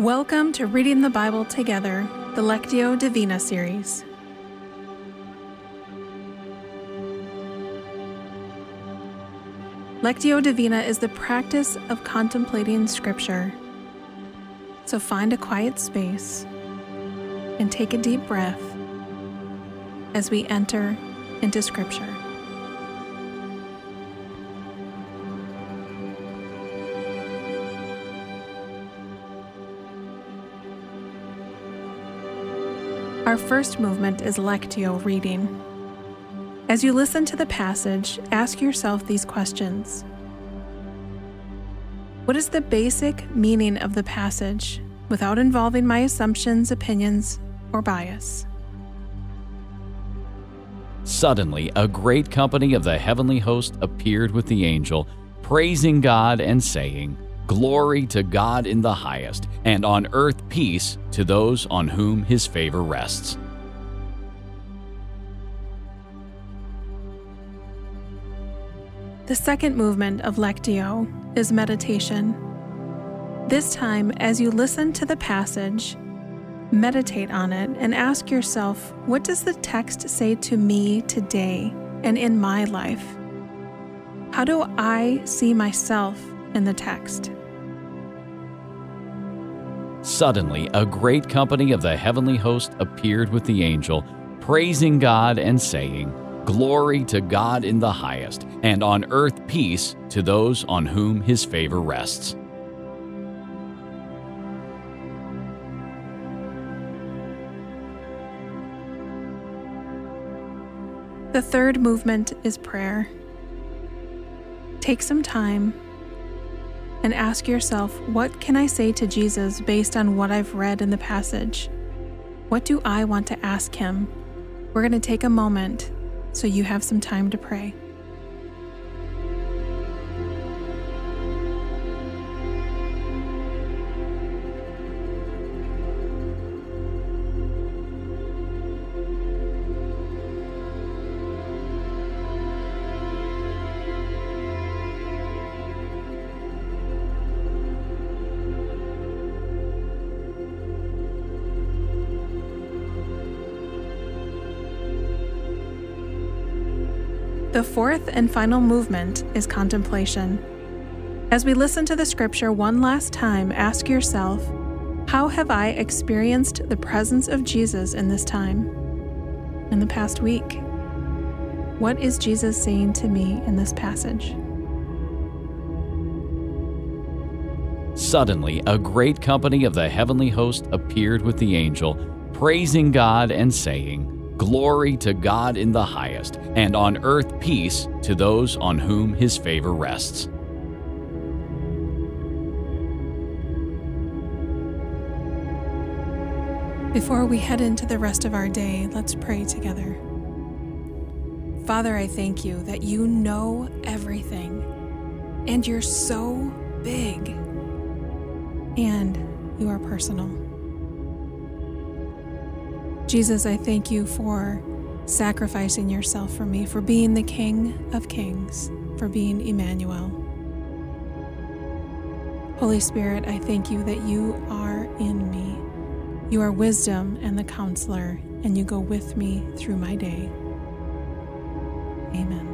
Welcome to Reading the Bible Together, the Lectio Divina series. Lectio Divina is the practice of contemplating Scripture. So find a quiet space and take a deep breath as we enter into Scripture. Our first movement is Lectio reading. As you listen to the passage, ask yourself these questions What is the basic meaning of the passage without involving my assumptions, opinions, or bias? Suddenly, a great company of the heavenly host appeared with the angel, praising God and saying, Glory to God in the highest, and on earth peace to those on whom his favor rests. The second movement of Lectio is meditation. This time, as you listen to the passage, meditate on it and ask yourself what does the text say to me today and in my life? How do I see myself in the text? Suddenly, a great company of the heavenly host appeared with the angel, praising God and saying, Glory to God in the highest, and on earth peace to those on whom his favor rests. The third movement is prayer. Take some time and ask yourself what can I say to Jesus based on what I've read in the passage? What do I want to ask him? We're going to take a moment so you have some time to pray. The fourth and final movement is contemplation. As we listen to the scripture one last time, ask yourself How have I experienced the presence of Jesus in this time? In the past week? What is Jesus saying to me in this passage? Suddenly, a great company of the heavenly host appeared with the angel, praising God and saying, Glory to God in the highest, and on earth peace to those on whom his favor rests. Before we head into the rest of our day, let's pray together. Father, I thank you that you know everything, and you're so big, and you are personal. Jesus, I thank you for sacrificing yourself for me, for being the King of Kings, for being Emmanuel. Holy Spirit, I thank you that you are in me. You are wisdom and the counselor, and you go with me through my day. Amen.